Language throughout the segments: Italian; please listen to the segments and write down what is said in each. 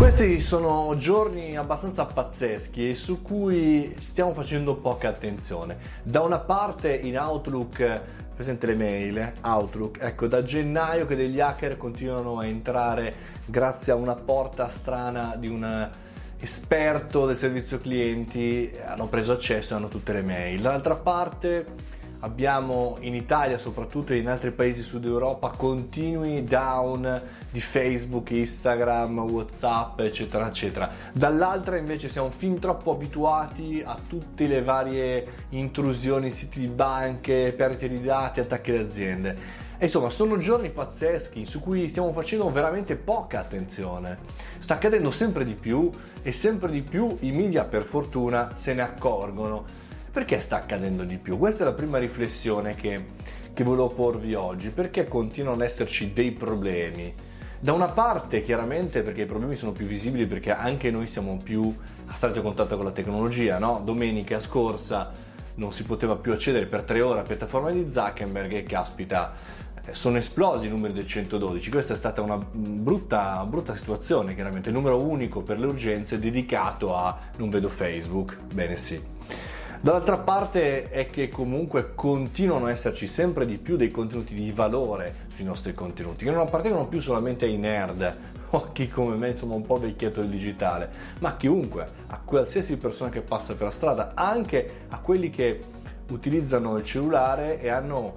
Questi sono giorni abbastanza pazzeschi e su cui stiamo facendo poca attenzione. Da una parte in Outlook, presente le mail, Outlook, ecco da gennaio che degli hacker continuano a entrare grazie a una porta strana di un esperto del servizio clienti, hanno preso accesso e hanno tutte le mail. Dall'altra parte abbiamo in Italia, soprattutto in altri paesi sud Europa, continui down di Facebook, Instagram, Whatsapp, eccetera, eccetera. Dall'altra invece siamo fin troppo abituati a tutte le varie intrusioni in siti di banche, perdite di dati, attacchi alle aziende. E insomma, sono giorni pazzeschi su cui stiamo facendo veramente poca attenzione. Sta accadendo sempre di più e sempre di più i media per fortuna se ne accorgono perché sta accadendo di più? Questa è la prima riflessione che, che volevo porvi oggi. Perché continuano ad esserci dei problemi? Da una parte chiaramente perché i problemi sono più visibili perché anche noi siamo più a stretto contatto con la tecnologia, no? Domenica scorsa non si poteva più accedere per tre ore alla piattaforma di Zuckerberg e caspita eh, sono esplosi i numeri del 112. Questa è stata una brutta, brutta situazione, chiaramente. Il numero unico per le urgenze dedicato a non vedo Facebook. Bene, sì. Dall'altra parte è che comunque continuano ad esserci sempre di più dei contenuti di valore sui nostri contenuti, che non appartengono più solamente ai nerd o a chi come me insomma un po' vecchietto del digitale, ma chiunque, a qualsiasi persona che passa per la strada, anche a quelli che utilizzano il cellulare e hanno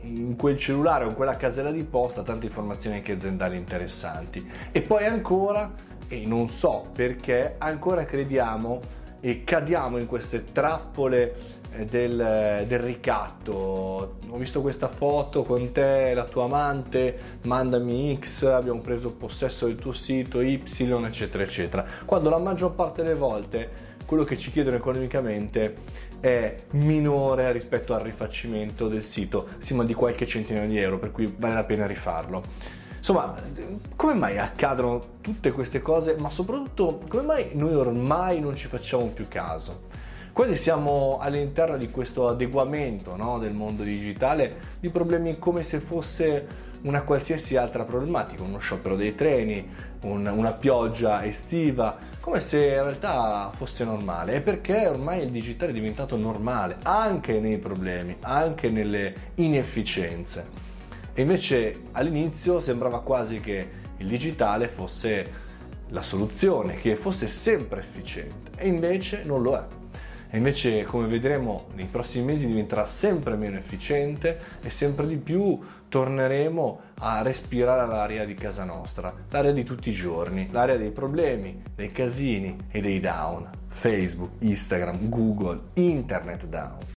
in quel cellulare o in quella casella di posta tante informazioni anche aziendali interessanti. E poi ancora, e non so perché, ancora crediamo e cadiamo in queste trappole eh, del, del, ricatto. Ho visto questa foto con te, la tua amante, mandami X, abbiamo preso possesso del tuo sito Y, eccetera, eccetera. Quando la maggior parte delle volte quello che ci chiedono economicamente è minore rispetto al rifacimento del sito, siamo di qualche centinaio di euro, per cui vale la pena rifarlo. Insomma, come mai accadono tutte queste cose, ma soprattutto come mai noi ormai non ci facciamo più caso? Quasi siamo all'interno di questo adeguamento no, del mondo digitale di problemi come se fosse una qualsiasi altra problematica, uno sciopero dei treni, un, una pioggia estiva, come se in realtà fosse normale. E perché ormai il digitale è diventato normale anche nei problemi, anche nelle inefficienze. E invece all'inizio sembrava quasi che il digitale fosse la soluzione, che fosse sempre efficiente e invece non lo è. E invece, come vedremo, nei prossimi mesi diventerà sempre meno efficiente e sempre di più torneremo a respirare l'aria di casa nostra, l'aria di tutti i giorni, l'aria dei problemi, dei casini e dei down. Facebook, Instagram, Google, Internet down.